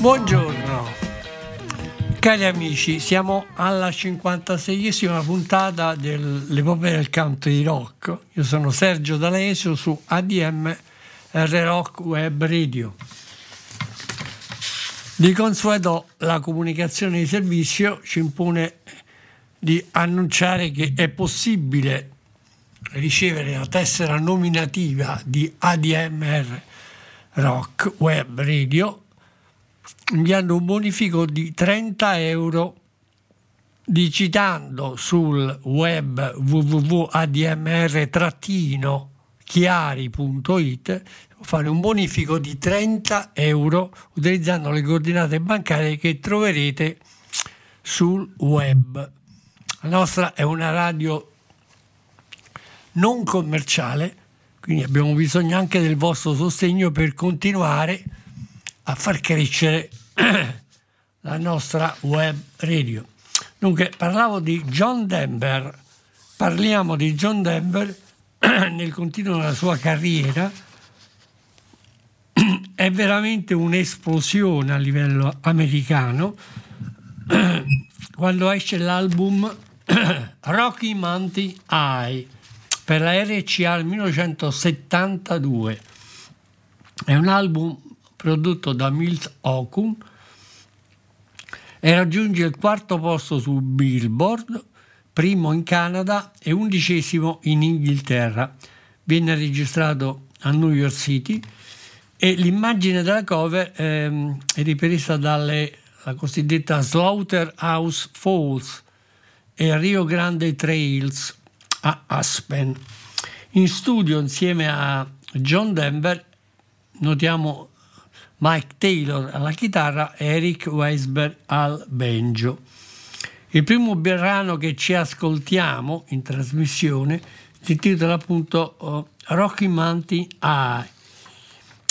Buongiorno, cari amici, siamo alla 56esima puntata dell'epopea del country rock. Io sono Sergio D'Alesio su ADM R Rock Web Radio. Di consueto la comunicazione di servizio ci impone di annunciare che è possibile ricevere la tessera nominativa di ADMR Rock Web Radio inviando un bonifico di 30 euro digitando sul web www.admr-chiari.it fare un bonifico di 30 euro utilizzando le coordinate bancarie che troverete sul web. La nostra è una radio non commerciale, quindi abbiamo bisogno anche del vostro sostegno per continuare a far crescere la nostra web radio. Dunque, parlavo di John Denver, parliamo di John Denver nel continuo della sua carriera, è veramente un'esplosione a livello americano quando esce l'album Rocky Mountain High per la RCA del 1972. È un album prodotto da Milt Okun e raggiunge il quarto posto su Billboard, primo in Canada e undicesimo in Inghilterra. Viene registrato a New York City e l'immagine della cover ehm, è ripresa dalla cosiddetta Slaughterhouse Falls e Rio Grande Trails a Aspen. In studio insieme a John Denver notiamo Mike Taylor alla chitarra e Eric Weisberg al banjo. Il primo brano che ci ascoltiamo in trasmissione si intitola appunto uh, Rocky Mountain High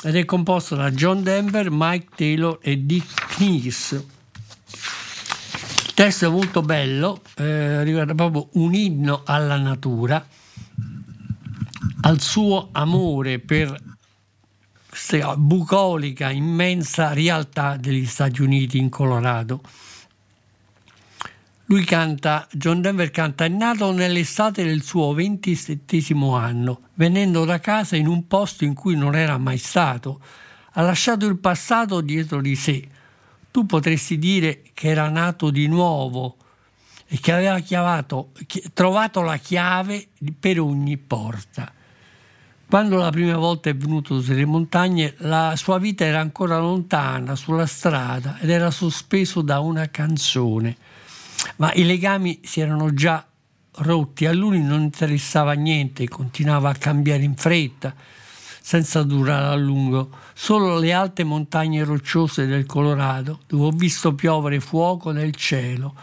ed è composto da John Denver, Mike Taylor e Dick Knees. Il testo è molto bello, eh, riguarda proprio un inno alla natura, al suo amore per bucolica, immensa realtà degli Stati Uniti in Colorado. Lui canta, John Denver canta, è nato nell'estate del suo ventisettesimo anno, venendo da casa in un posto in cui non era mai stato. Ha lasciato il passato dietro di sé. Tu potresti dire che era nato di nuovo e che aveva chiavato, trovato la chiave per ogni porta. Quando la prima volta è venuto sulle montagne, la sua vita era ancora lontana, sulla strada, ed era sospeso da una canzone. Ma i legami si erano già rotti, a lui non interessava niente, continuava a cambiare in fretta, senza durare a lungo. Solo le alte montagne rocciose del Colorado, dove ho visto piovere fuoco nel cielo.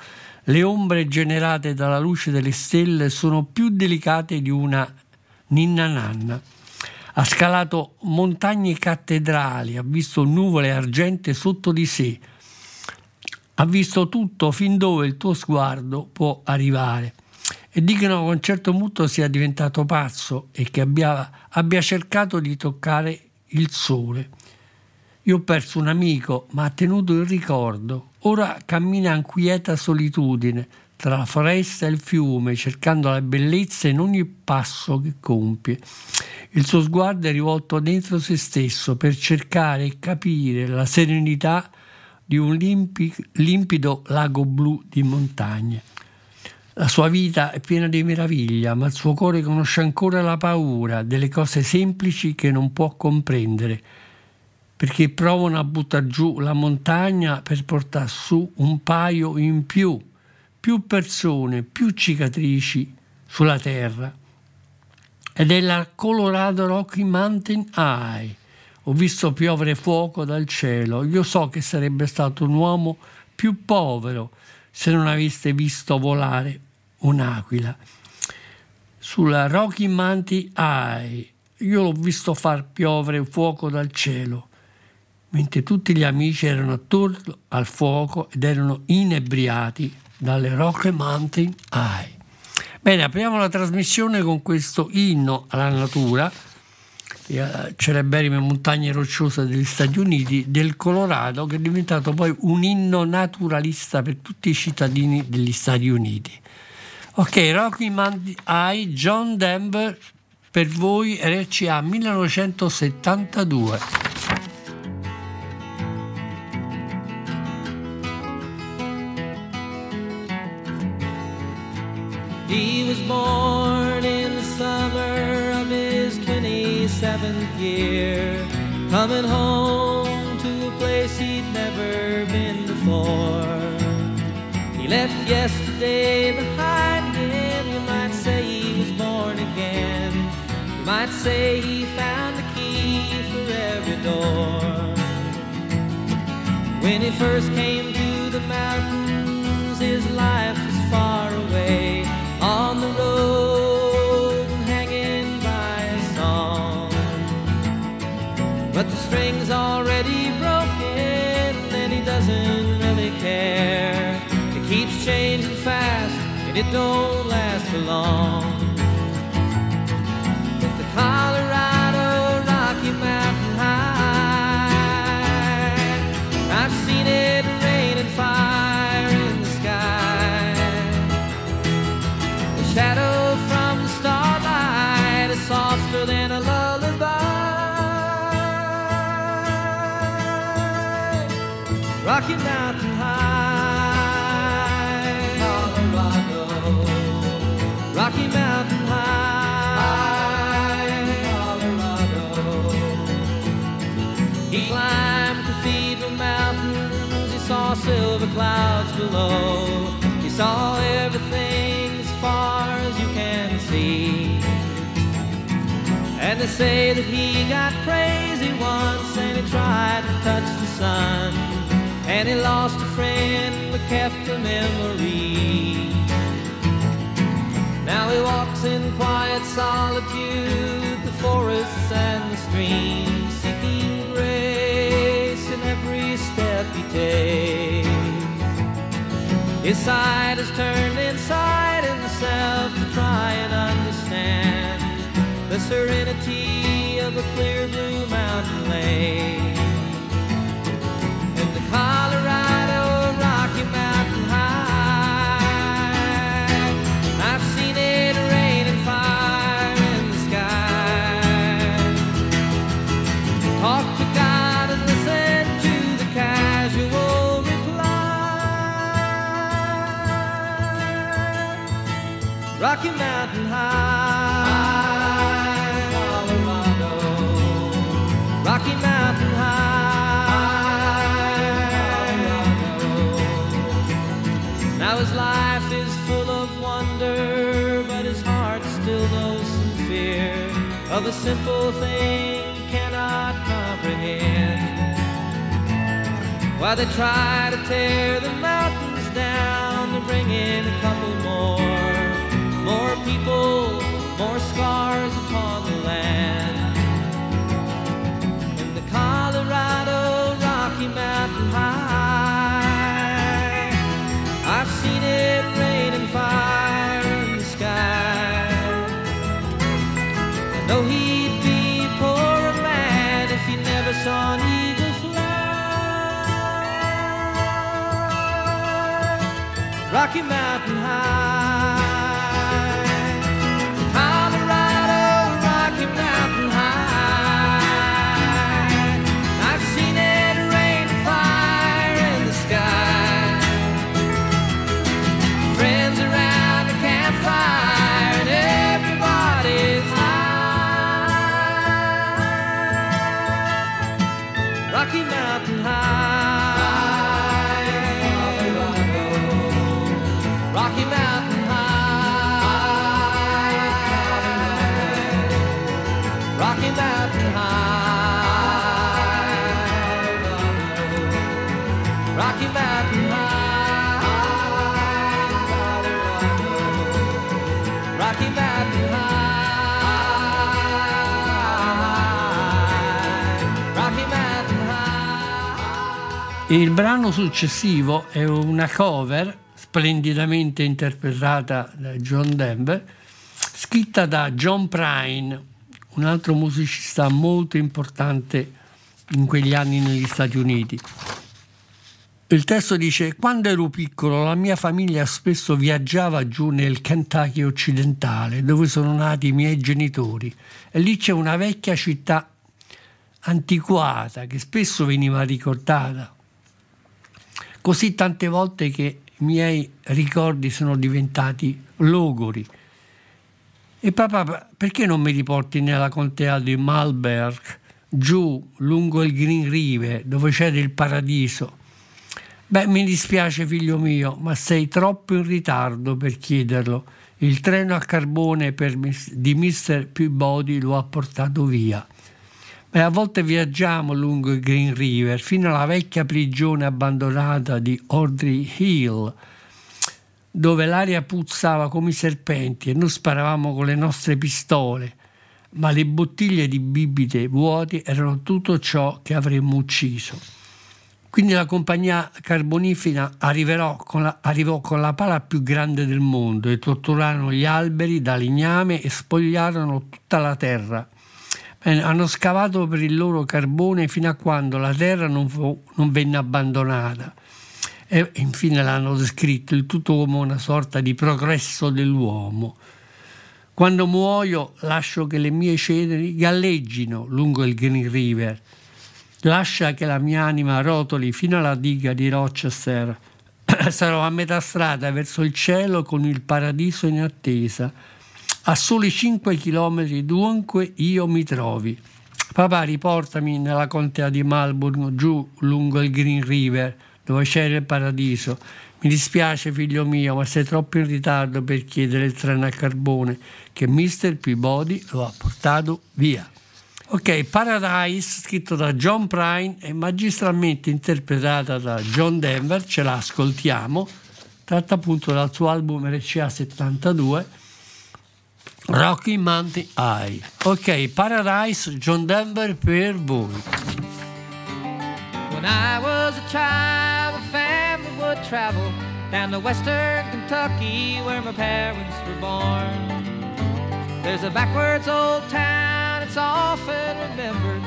Le ombre generate dalla luce delle stelle sono più delicate di una ninna nanna. Ha scalato montagne cattedrali, ha visto nuvole argente sotto di sé, ha visto tutto fin dove il tuo sguardo può arrivare. e dicono che a un certo punto sia diventato pazzo e che abbia, abbia cercato di toccare il sole. Io ho perso un amico, ma ha tenuto il ricordo. Ora cammina in quieta solitudine tra la foresta e il fiume, cercando la bellezza in ogni passo che compie. Il suo sguardo è rivolto dentro se stesso per cercare e capire la serenità di un limpi- limpido lago blu di montagne. La sua vita è piena di meraviglia, ma il suo cuore conosce ancora la paura delle cose semplici che non può comprendere, perché provano a buttare giù la montagna per portare su un paio in più, più persone, più cicatrici sulla terra. Ed è la Colorado Rocky Mountain High. Ho visto piovere fuoco dal cielo. Io so che sarebbe stato un uomo più povero se non aveste visto volare un'aquila. Sulla Rocky Mountain High io l'ho visto far piovere fuoco dal cielo, mentre tutti gli amici erano attorno al fuoco ed erano inebriati dalle Rocky Mountain High. Bene, apriamo la trasmissione con questo inno alla natura, eh, celeberrime montagne rocciose degli Stati Uniti, del Colorado, che è diventato poi un inno naturalista per tutti i cittadini degli Stati Uniti. Ok, Rocky Mountain High, John Denver, per voi RCA 1972. He was born in the summer of his 27th year, coming home to a place he'd never been before. He left yesterday behind him, you might say he was born again. You might say he found the key for every door. When he first came to the mountains, his life was far on the road, hanging by a song. But the string's already broken, and he doesn't really care. It keeps changing fast, and it don't last for long. Rocky Mountain High, Colorado. Rocky Mountain High, Colorado. He climbed Cathedral Mountains, he saw silver clouds below. He saw everything as far as you can see. And they say that he got crazy once and he tried to touch the sun. And he lost a friend but kept a memory. Now he walks in quiet solitude, the forests and the streams, seeking grace in every step he takes. His side is turned inside himself to try and understand the serenity of a clear blue mountain lake. Rocky Mountain High, Colorado. Rocky Mountain High, Colorado. Now his life is full of wonder, but his heart still knows some fear of a simple thing cannot comprehend. While they try to tear the mountains down to bring in a couple more people, more scars upon the land. In the Colorado Rocky Mountain High, I've seen it rain and fire in the sky. I know he'd be poor and man if he never saw an eagle fly. Rocky Mountain High. Il brano successivo è una cover splendidamente interpretata da John Denver, scritta da John Prine, un altro musicista molto importante in quegli anni negli Stati Uniti. Il testo dice: Quando ero piccolo, la mia famiglia spesso viaggiava giù nel Kentucky occidentale, dove sono nati i miei genitori, e lì c'è una vecchia città antiquata che spesso veniva ricordata così tante volte che i miei ricordi sono diventati logori. E papà, perché non mi riporti nella contea di Malberg, giù lungo il Green River, dove c'era il paradiso? Beh, mi dispiace figlio mio, ma sei troppo in ritardo per chiederlo. Il treno a carbone per di Mr. Peabody lo ha portato via. Beh, a volte viaggiamo lungo il Green River fino alla vecchia prigione abbandonata di Audrey Hill, dove l'aria puzzava come i serpenti e noi sparavamo con le nostre pistole, ma le bottiglie di bibite vuote erano tutto ciò che avremmo ucciso. Quindi la compagnia carbonifera con la, arrivò con la pala più grande del mondo e torturarono gli alberi da legname e spogliarono tutta la terra. Hanno scavato per il loro carbone fino a quando la terra non, fu- non venne abbandonata. E infine l'hanno descritto il tutto come una sorta di progresso dell'uomo. Quando muoio lascio che le mie ceneri galleggino lungo il Green River. Lascia che la mia anima rotoli fino alla diga di Rochester. Sarò a metà strada verso il cielo con il paradiso in attesa. A soli 5 chilometri dunque io mi trovi. Papà, riportami nella contea di Malburn, giù lungo il Green River, dove c'era il paradiso. Mi dispiace, figlio mio, ma sei troppo in ritardo per chiedere il treno a carbone che Mr. Peabody lo ha portato via. Ok, Paradise, scritto da John Prine e magistralmente interpretata da John Denver, ce la ascoltiamo, tratta appunto dal suo album RCA 72, Rocky Mountain High. Ok, Paradise, John Denver per voi. When I was a child, the family would travel down to western Kentucky where my parents were born. There's a backwards old town, it's often remembered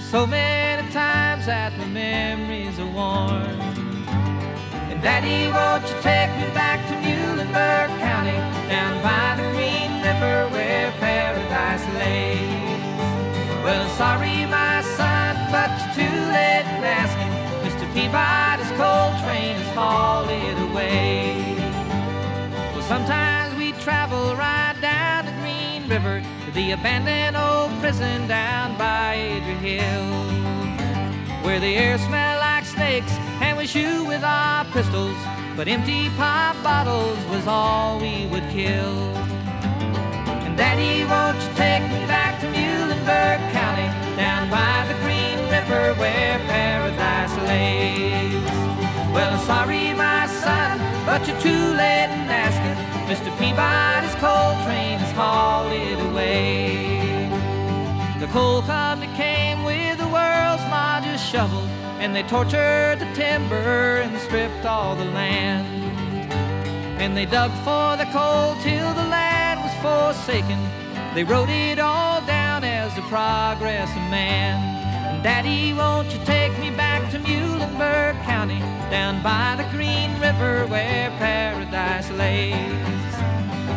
so many times that the memories are worn. Daddy, won't you take me back to Muhlenberg County, down by the Green River where paradise lays? Well, sorry, my son, but you're too late in asking. Mr. Peabody's coal train has hauled it away. Well, sometimes we travel right down the Green River to the abandoned old prison down by Adria Hill, where the air smelled like snakes we shoot with our pistols, but empty pop bottles was all we would kill. And Daddy, won't you take me back to Muhlenberg County, down by the Green River where paradise lays? Well, sorry, my son, but you're too late in asking. Mr. Peabody's coal train has hauled it away. The coal company came world's largest shovel, and they tortured the timber and stripped all the land. And they dug for the coal till the land was forsaken. They wrote it all down as the progress of man. And Daddy, won't you take me back to Muhlenberg County, down by the Green River where paradise lays?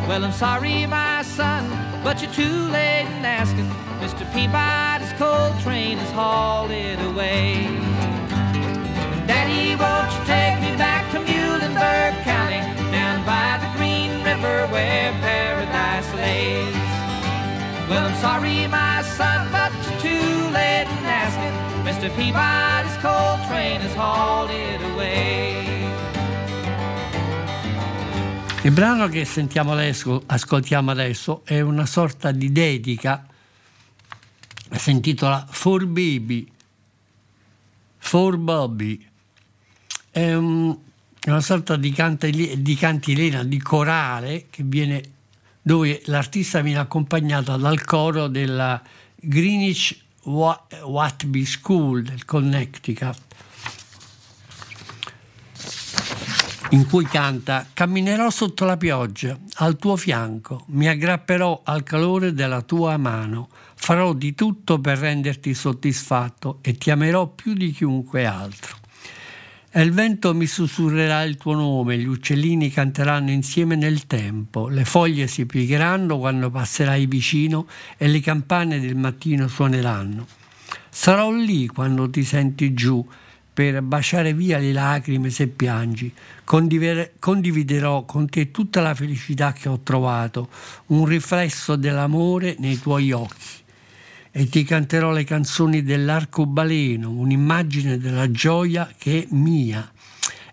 Well, I'm sorry, my son, but you're too late in asking. Mr. Peabody's coal train has hauled it away. Daddy, won't you take me back to Muhlenberg County, down by the Green River where paradise lays? Well, I'm sorry, my son, but you're too late in asking. Mr. Peabody's coal train has hauled it away. Il brano che sentiamo adesso, ascoltiamo adesso è una sorta di dedica, si intitola For Baby, For Bobby. È un- una sorta di, cantili- di cantilena, di corale, viene, dove l'artista viene accompagnata dal coro della Greenwich Wa- Whitby School del Connecticut. In cui canta Camminerò sotto la pioggia, al tuo fianco, mi aggrapperò al calore della tua mano, farò di tutto per renderti soddisfatto e ti amerò più di chiunque altro. E il vento mi sussurrerà il tuo nome, gli uccellini canteranno insieme nel tempo, le foglie si piegheranno quando passerai vicino e le campane del mattino suoneranno. Sarò lì quando ti senti giù per baciare via le lacrime se piangi. Condividerò con te tutta la felicità che ho trovato, un riflesso dell'amore nei tuoi occhi. E ti canterò le canzoni dell'arcobaleno, un'immagine della gioia che è mia.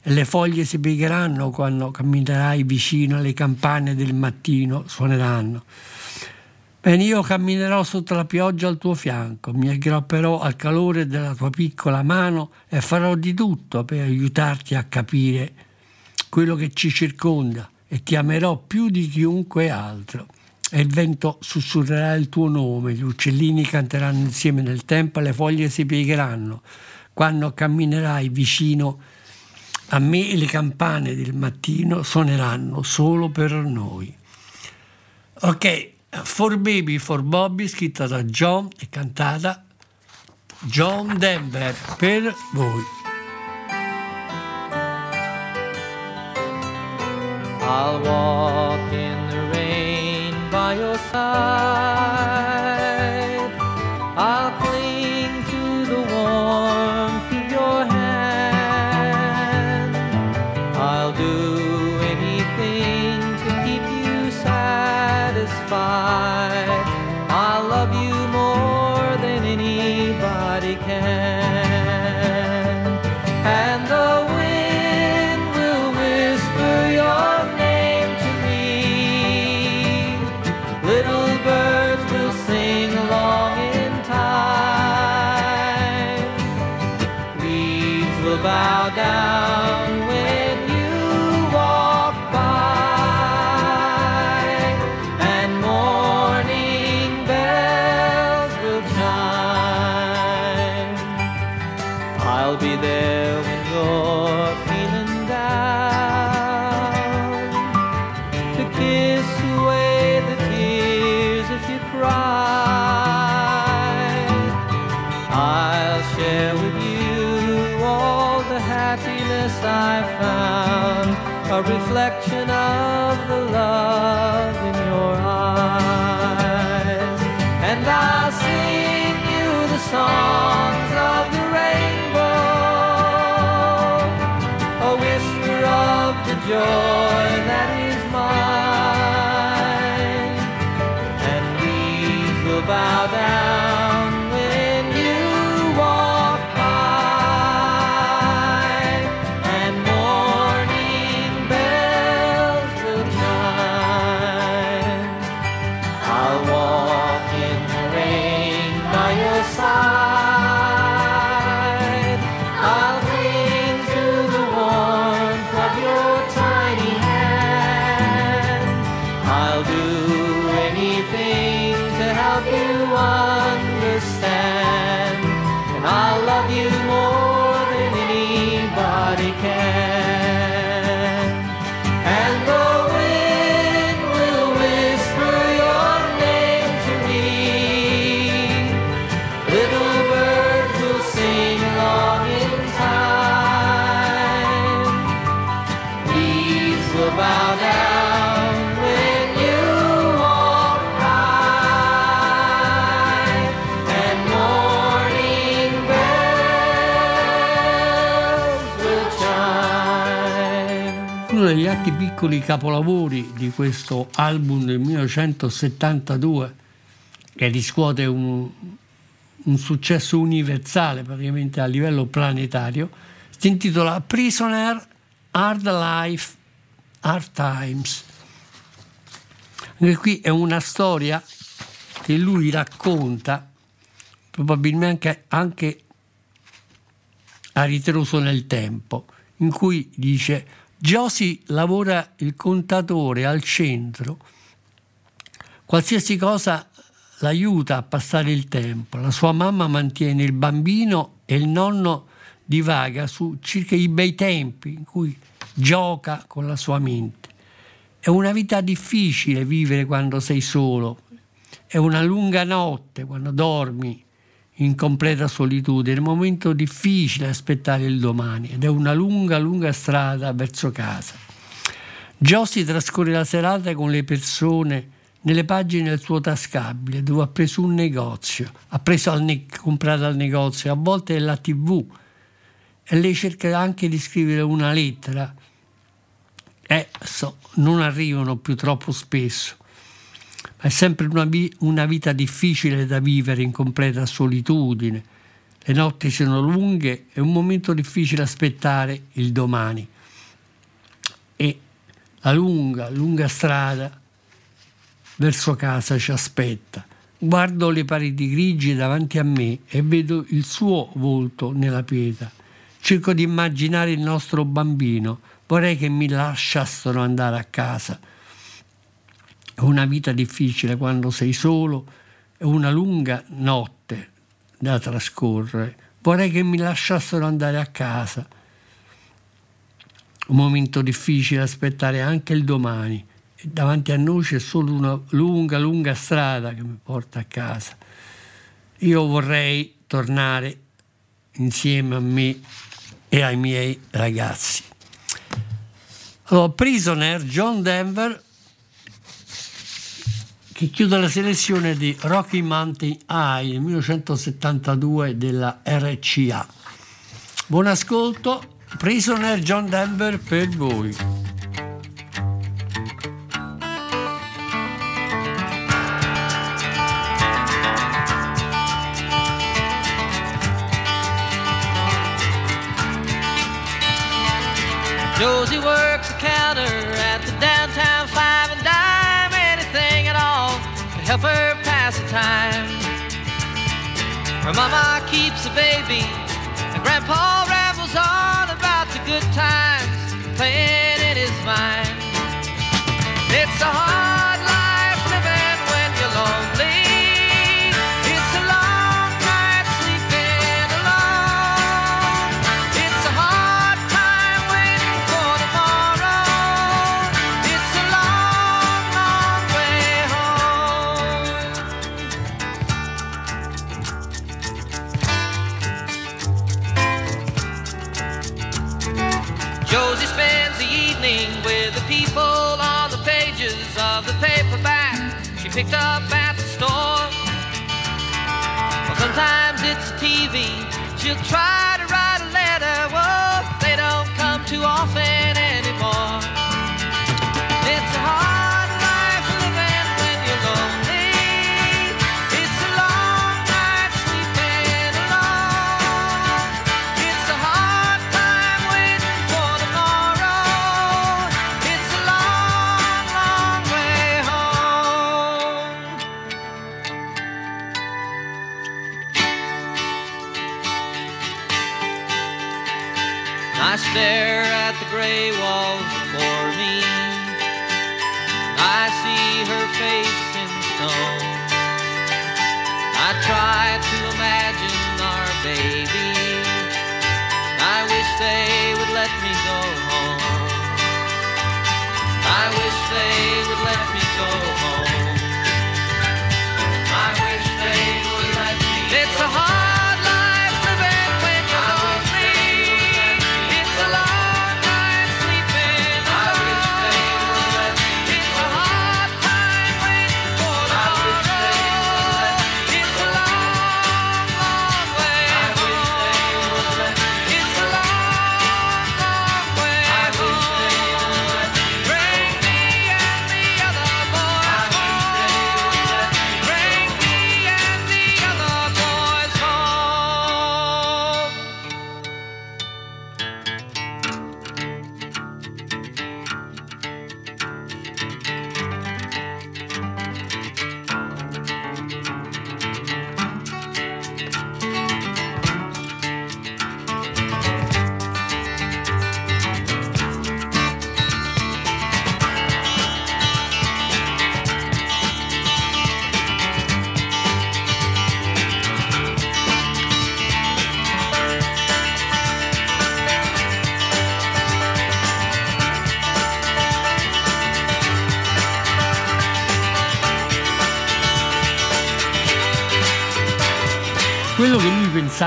E le foglie si piegheranno quando camminerai vicino alle campane del mattino, suoneranno. Bene, io camminerò sotto la pioggia al tuo fianco, mi aggrapperò al calore della tua piccola mano e farò di tutto per aiutarti a capire quello che ci circonda e ti amerò più di chiunque altro. E il vento sussurrerà il tuo nome, gli uccellini canteranno insieme nel tempo le foglie si piegheranno. Quando camminerai vicino a me le campane del mattino suoneranno solo per noi. Ok, For Baby for Bobby, scritta da John e cantata John Denver per voi. I'll walk in the rain by your side. your piccoli capolavori di questo album del 1972 che riscuote un, un successo universale praticamente a livello planetario, si intitola Prisoner, Hard Life, Hard Times. Anche qui è una storia che lui racconta, probabilmente anche a ritroso nel tempo, in cui dice Josie lavora il contatore al centro, qualsiasi cosa l'aiuta a passare il tempo, la sua mamma mantiene il bambino e il nonno divaga su circa i bei tempi in cui gioca con la sua mente. È una vita difficile vivere quando sei solo, è una lunga notte quando dormi in completa solitudine, è un momento difficile aspettare il domani ed è una lunga, lunga strada verso casa. Josie trascorre la serata con le persone nelle pagine del suo tascabile dove ha preso un negozio, ha preso al ne- comprato al negozio, a volte è la tv e lei cerca anche di scrivere una lettera e so, non arrivano più troppo spesso. È sempre una, vi- una vita difficile da vivere in completa solitudine. Le notti sono lunghe, è un momento difficile aspettare il domani. E la lunga, lunga strada verso casa ci aspetta. Guardo le pareti grigie davanti a me e vedo il suo volto nella pietra. Cerco di immaginare il nostro bambino. Vorrei che mi lasciassero andare a casa. Una vita difficile quando sei solo, è una lunga notte da trascorrere. Vorrei che mi lasciassero andare a casa. Un momento difficile aspettare anche il domani. Davanti a noi c'è solo una lunga, lunga strada che mi porta a casa. Io vorrei tornare insieme a me e ai miei ragazzi. Allora, Prisoner, John Denver, che chiude la selezione di Rocky Mountain High nel 1972 della RCA. Buon ascolto, Prisoner John Denver per voi. Time. Her mama keeps a baby, and grandpa rambles on about the good times playing in his mind. It's a with the people on the pages of the paperback she picked up at the store. Well, sometimes it's TV. She'll try to write a letter. Whoa, they don't come too often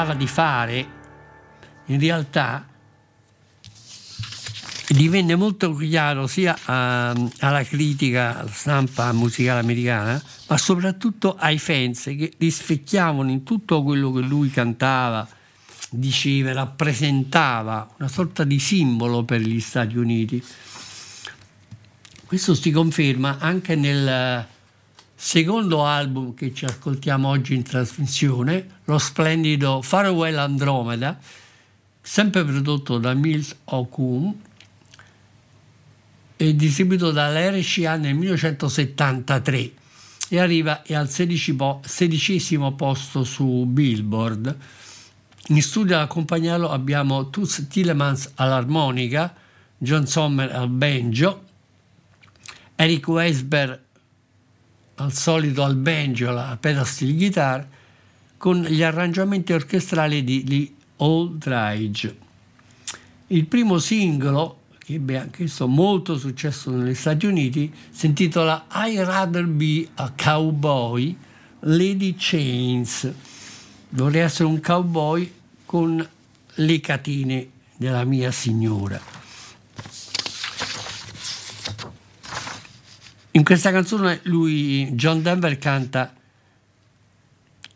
pensava di fare, in realtà divenne molto chiaro sia a- alla critica, alla stampa musicale americana, ma soprattutto ai fans che rispecchiavano in tutto quello che lui cantava, diceva, rappresentava una sorta di simbolo per gli Stati Uniti. Questo si conferma anche nel secondo album che ci ascoltiamo oggi in trasmissione, lo splendido Farewell Andromeda, sempre prodotto da Mills Ocum e distribuito dall'RCA nel 1973 e arriva al 16 po- sedicesimo posto su Billboard. In studio ad accompagnarlo abbiamo Toots Tillemans all'armonica, John Sommer al banjo, Eric Weisberg al solito al banjo, alla pedal steel guitar, con gli arrangiamenti orchestrali di Lee Aldridge. Il primo singolo, che ebbe anch'esso molto successo negli Stati Uniti, si intitola I Rather Be a Cowboy, Lady Chains. Vorrei essere un cowboy con le catene della mia signora. In questa canzone lui, John Denver, canta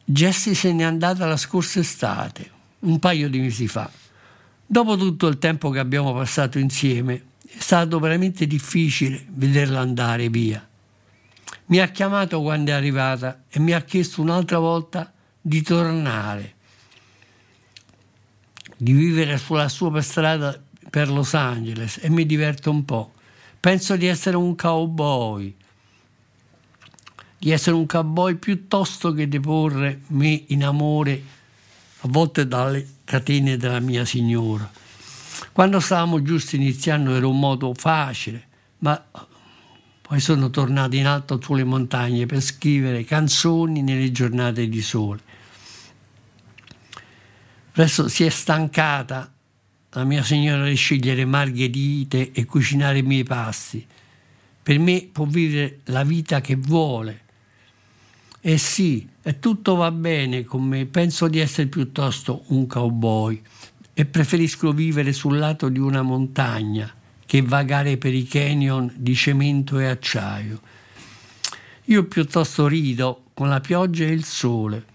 Jessie se n'è andata la scorsa estate, un paio di mesi fa. Dopo tutto il tempo che abbiamo passato insieme, è stato veramente difficile vederla andare via. Mi ha chiamato quando è arrivata e mi ha chiesto un'altra volta di tornare, di vivere sulla sua strada per Los Angeles e mi diverto un po'. Penso di essere un cowboy, di essere un cowboy piuttosto che deporre me in amore, a volte dalle catene della mia signora. Quando stavamo giusto iniziando era un modo facile, ma poi sono tornato in alto sulle montagne per scrivere canzoni nelle giornate di sole. Presto si è stancata la mia signora di scegliere margherite e cucinare i miei pasti. Per me può vivere la vita che vuole. E sì, e tutto va bene con me, penso di essere piuttosto un cowboy e preferisco vivere sul lato di una montagna che vagare per i canyon di cemento e acciaio. Io piuttosto rido con la pioggia e il sole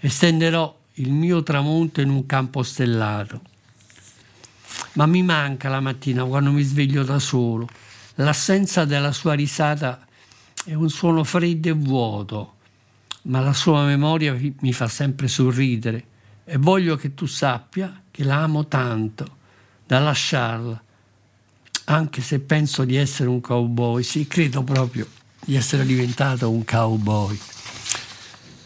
e stenderò il mio tramonto in un campo stellato ma mi manca la mattina quando mi sveglio da solo. L'assenza della sua risata è un suono freddo e vuoto, ma la sua memoria mi fa sempre sorridere e voglio che tu sappia che la amo tanto da lasciarla, anche se penso di essere un cowboy. Sì, credo proprio di essere diventato un cowboy.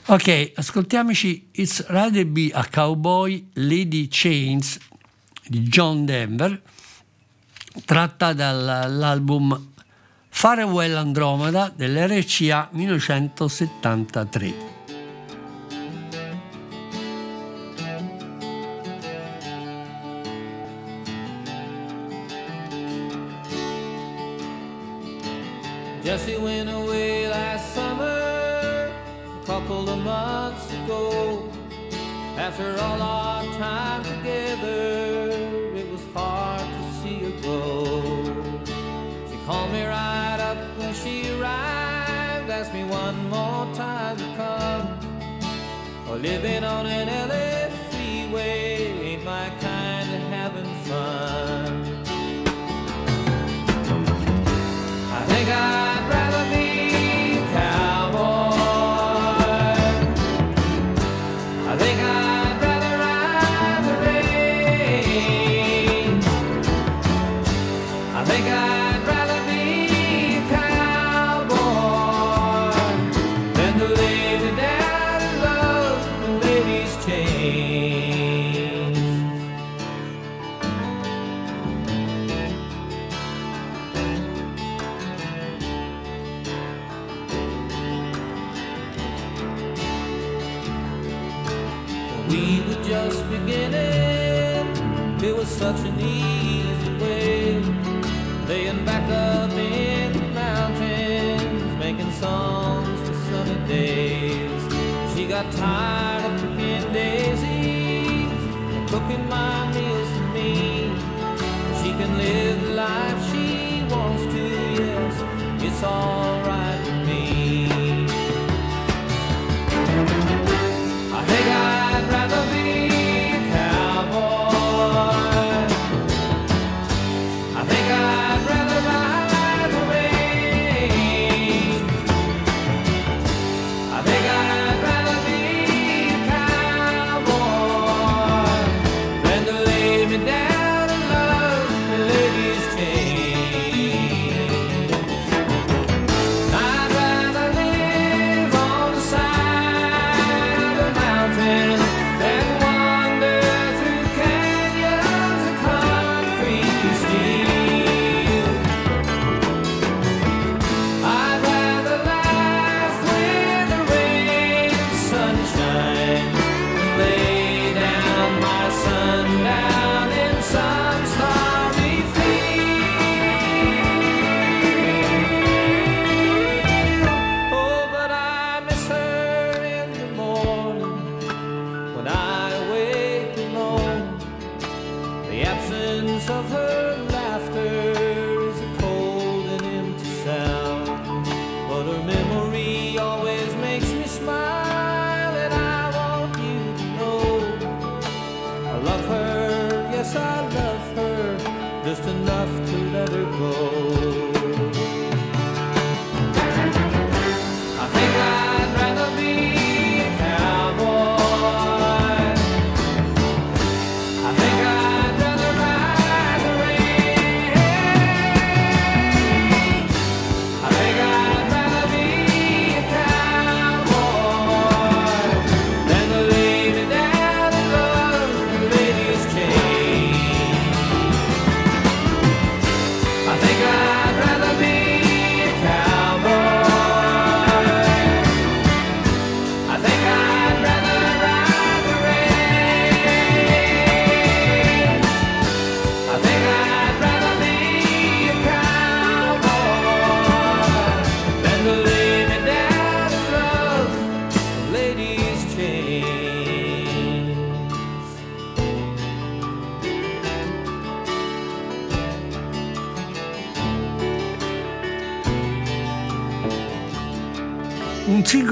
Ok, ascoltiamoci It's Rather Be a Cowboy Lady Chains di John Denver, tratta dall'album Farewell Andromeda dell'RCA 1973. Living on an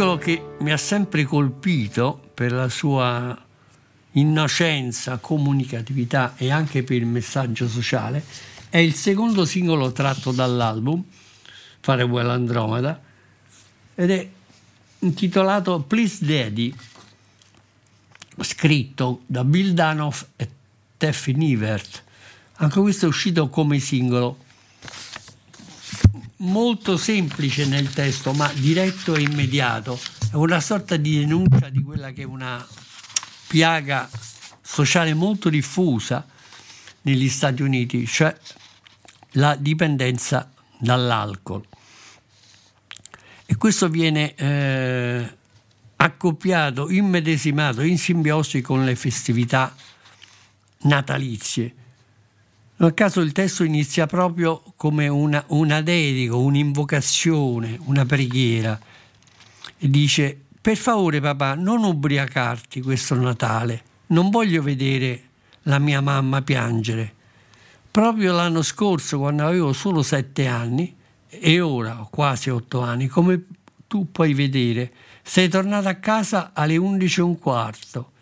Singolo che mi ha sempre colpito per la sua innocenza, comunicatività e anche per il messaggio sociale è il secondo singolo tratto dall'album Farewell Andromeda ed è intitolato Please Daddy, scritto da Bill Danoff e Teffy Nivert. Anche questo è uscito come singolo molto semplice nel testo, ma diretto e immediato. È una sorta di denuncia di quella che è una piaga sociale molto diffusa negli Stati Uniti, cioè la dipendenza dall'alcol. E questo viene eh, accoppiato, immedesimato, in simbiosi con le festività natalizie. Nel caso il testo inizia proprio come una, una dedica, un'invocazione, una preghiera e dice per favore papà non ubriacarti questo Natale, non voglio vedere la mia mamma piangere. Proprio l'anno scorso quando avevo solo sette anni e ora ho quasi otto anni, come tu puoi vedere, sei tornato a casa alle 11 e un quarto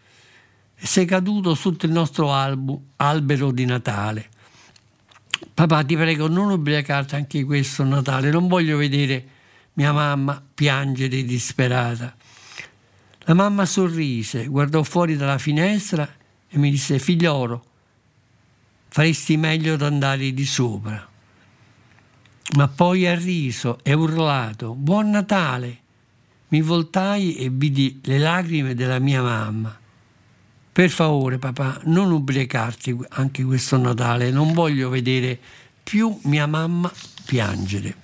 e sei caduto sotto il nostro albu- albero di Natale. Papà, ti prego, non ubriacarti anche questo Natale, non voglio vedere mia mamma piangere disperata. La mamma sorrise, guardò fuori dalla finestra e mi disse, figliolo, faresti meglio ad andare di sopra. Ma poi ha riso e urlato, Buon Natale! Mi voltai e vidi le lacrime della mia mamma. Per favore, papà, non ubriacarti anche questo Natale, non voglio vedere più mia mamma piangere.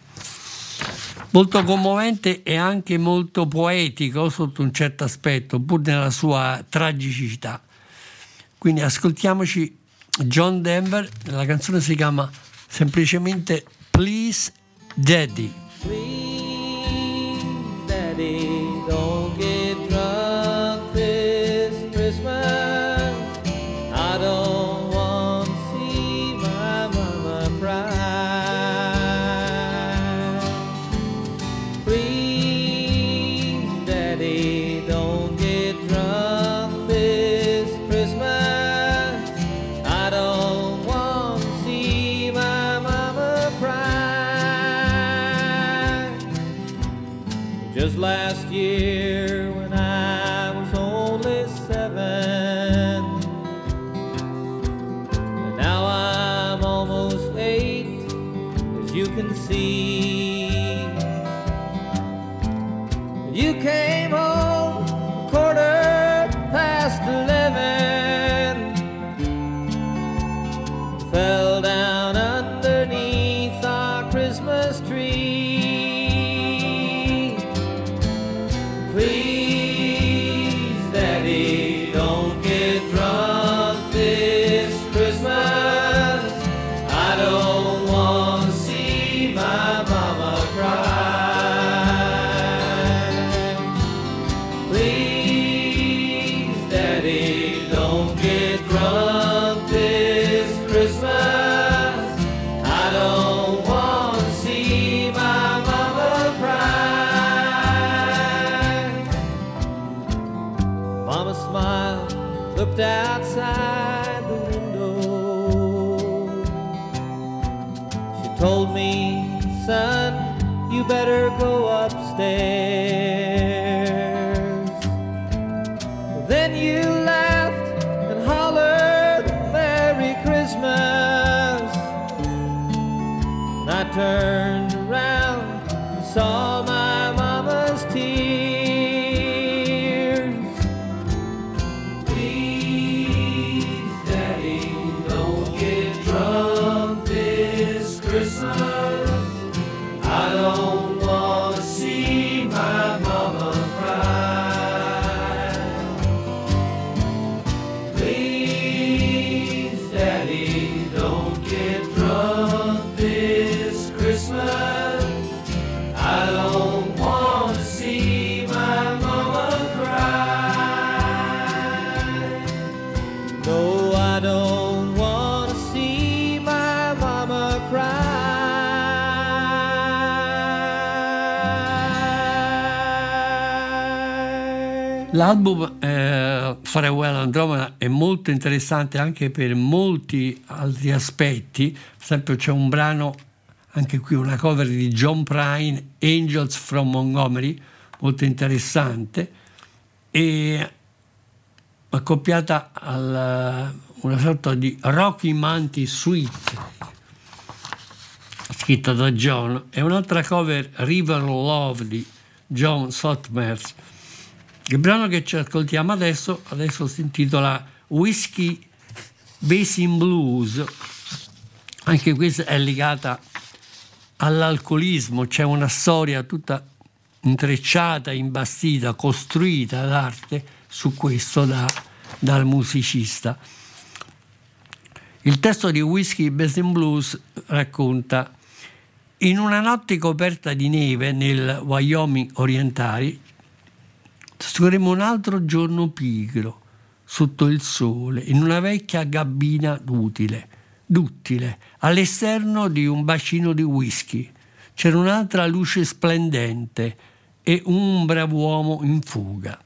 Molto commovente e anche molto poetico sotto un certo aspetto, pur nella sua tragicità. Quindi ascoltiamoci John Denver, la canzone si chiama semplicemente Please Daddy. Please, Daddy, can see. You came home Allons L'album eh, Farewell Andromeda è molto interessante anche per molti altri aspetti. Per esempio c'è un brano, anche qui una cover di John Prine, Angels from Montgomery, molto interessante, e accoppiata a una sorta di Rocky Mountain Suite, scritta da John, e un'altra cover River Love di John Sotmers. Il brano che ci ascoltiamo adesso, adesso si intitola Whiskey Basin Blues. Anche questa è legata all'alcolismo, c'è una storia tutta intrecciata, imbastita, costruita d'arte su questo da- dal musicista. Il testo di Whiskey Basin Blues racconta in una notte coperta di neve nel Wyoming orientale Trascorremmo un altro giorno pigro, sotto il sole, in una vecchia gabbina duttile, duttile, all'esterno di un bacino di whisky. C'era un'altra luce splendente e un brav'uomo in fuga.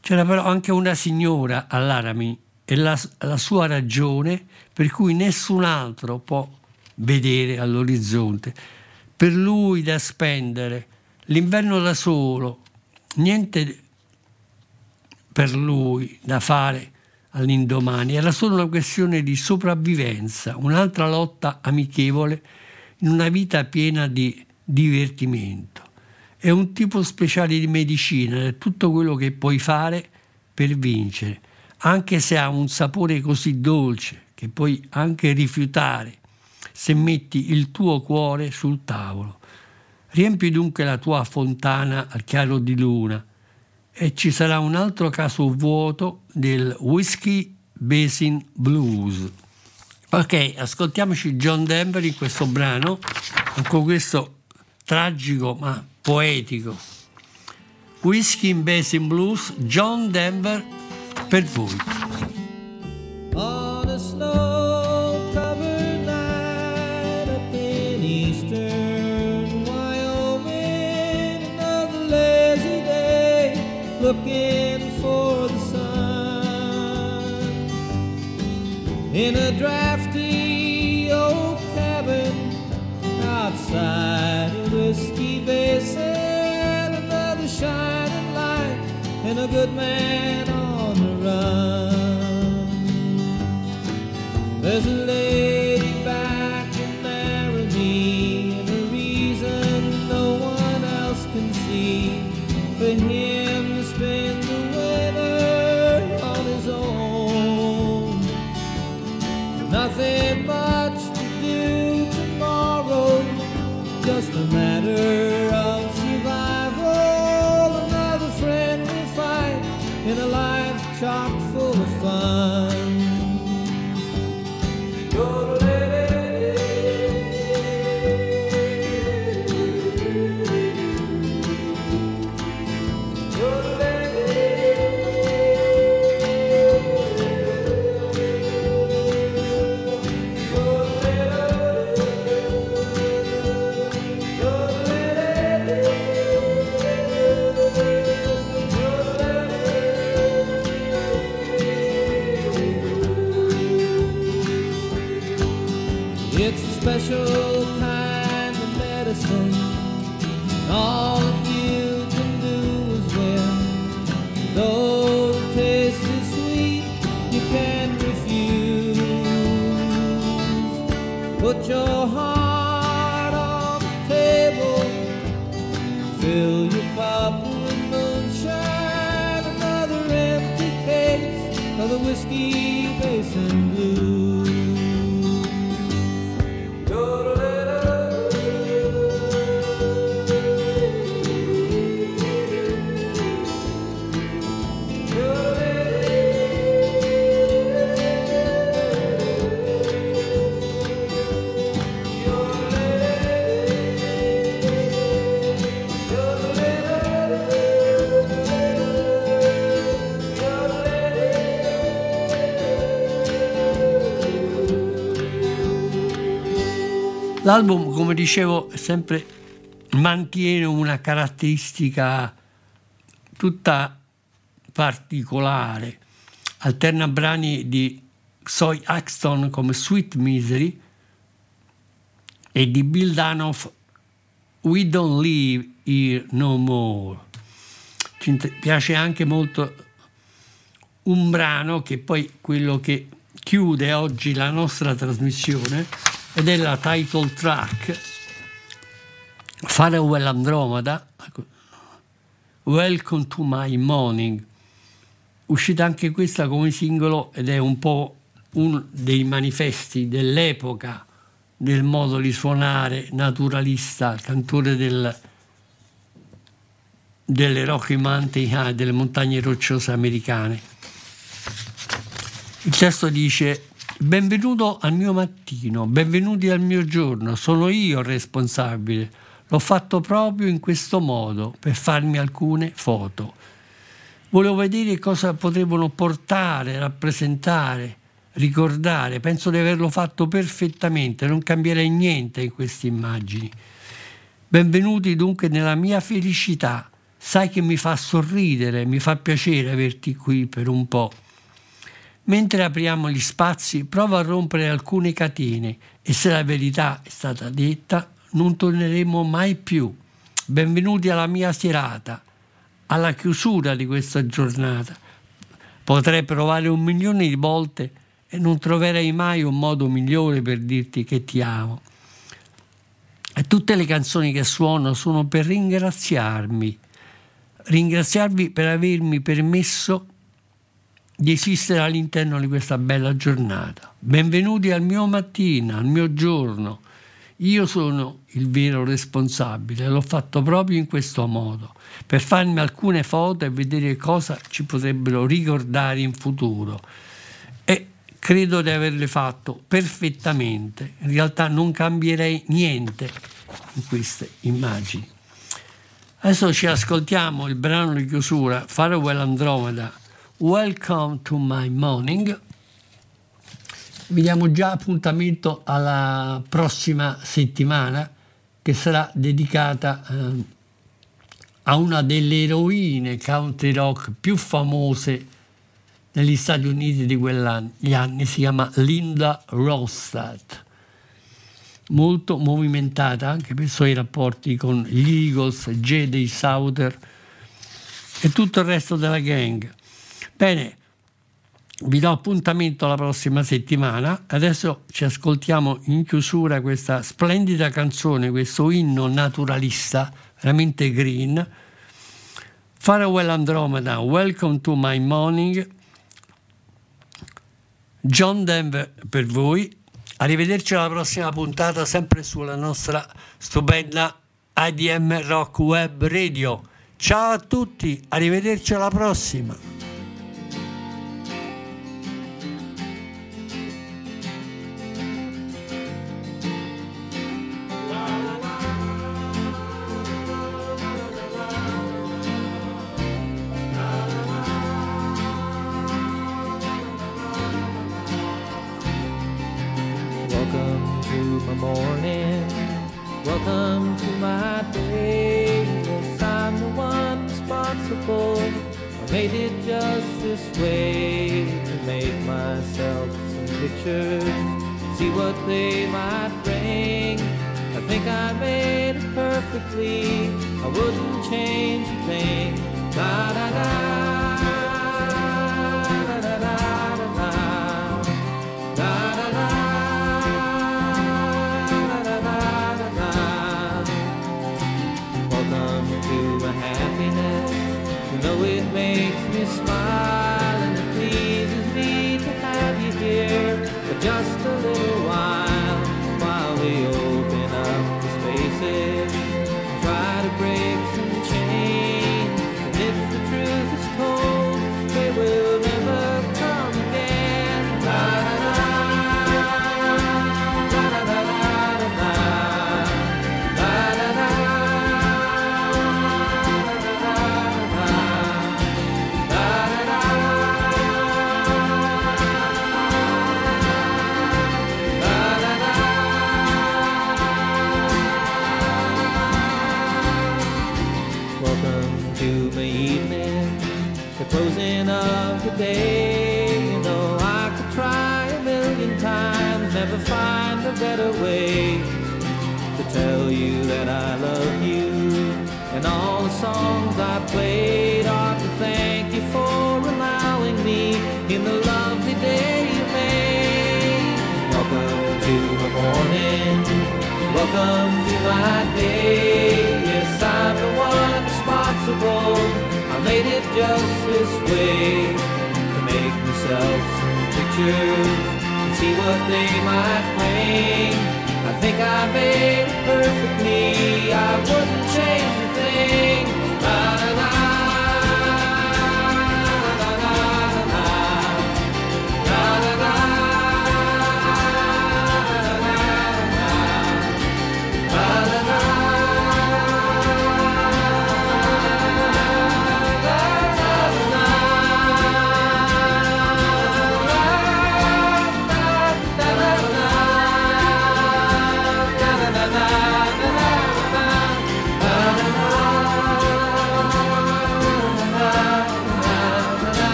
C'era però anche una signora all'Arami e la, la sua ragione per cui nessun altro può vedere all'orizzonte. Per lui da spendere, l'inverno da solo, niente per lui da fare all'indomani, era solo una questione di sopravvivenza, un'altra lotta amichevole in una vita piena di divertimento. È un tipo speciale di medicina, è tutto quello che puoi fare per vincere, anche se ha un sapore così dolce che puoi anche rifiutare se metti il tuo cuore sul tavolo. Riempi dunque la tua fontana al chiaro di luna e ci sarà un altro caso vuoto del Whiskey Basin Blues. Ok, ascoltiamoci John Denver in questo brano, con questo tragico ma poetico. Whiskey Basin Blues, John Denver per voi. Looking for the sun. In a drafty old cabin outside a whiskey basin, another shining light and a good man on the run. There's a whiskey basin blues. L'album, come dicevo, sempre mantiene una caratteristica tutta particolare. Alterna brani di Soy Axton come Sweet Misery e di Bill Danoff We Don't Live Here No More. Ci piace anche molto un brano che poi quello che chiude oggi la nostra trasmissione ed è la title track Farewell Andromeda ecco, Welcome to My Morning uscita anche questa come singolo ed è un po' uno dei manifesti dell'epoca del modo di suonare naturalista, cantore del, delle Rocky Mountain delle montagne rocciose americane. Il testo dice Benvenuto al mio mattino, benvenuti al mio giorno, sono io il responsabile. L'ho fatto proprio in questo modo per farmi alcune foto. Volevo vedere cosa potevano portare, rappresentare, ricordare. Penso di averlo fatto perfettamente, non cambierei niente in queste immagini. Benvenuti dunque nella mia felicità. Sai che mi fa sorridere, mi fa piacere averti qui per un po'. Mentre apriamo gli spazi, provo a rompere alcune catene e se la verità è stata detta, non torneremo mai più. Benvenuti alla mia serata, alla chiusura di questa giornata. Potrei provare un milione di volte e non troverei mai un modo migliore per dirti che ti amo. E tutte le canzoni che suono sono per ringraziarmi, ringraziarvi per avermi permesso di esistere all'interno di questa bella giornata. Benvenuti al mio mattino, al mio giorno. Io sono il vero responsabile, l'ho fatto proprio in questo modo, per farmi alcune foto e vedere cosa ci potrebbero ricordare in futuro. E credo di averle fatto perfettamente. In realtà non cambierei niente in queste immagini. Adesso ci ascoltiamo il brano di chiusura, Farewell Andromeda, Welcome to my morning. Vi diamo già appuntamento alla prossima settimana che sarà dedicata eh, a una delle eroine country rock più famose negli Stati Uniti di quegli anni, si chiama Linda Ronstadt molto movimentata anche per i suoi rapporti con gli Eagles, J.D. Souther e tutto il resto della gang. Bene, vi do appuntamento la prossima settimana. Adesso ci ascoltiamo in chiusura questa splendida canzone, questo inno naturalista, veramente green. Farewell Andromeda, Welcome to My Morning. John Denver per voi. Arrivederci alla prossima puntata, sempre sulla nostra stupenda IDM Rock Web Radio. Ciao a tutti, arrivederci alla prossima.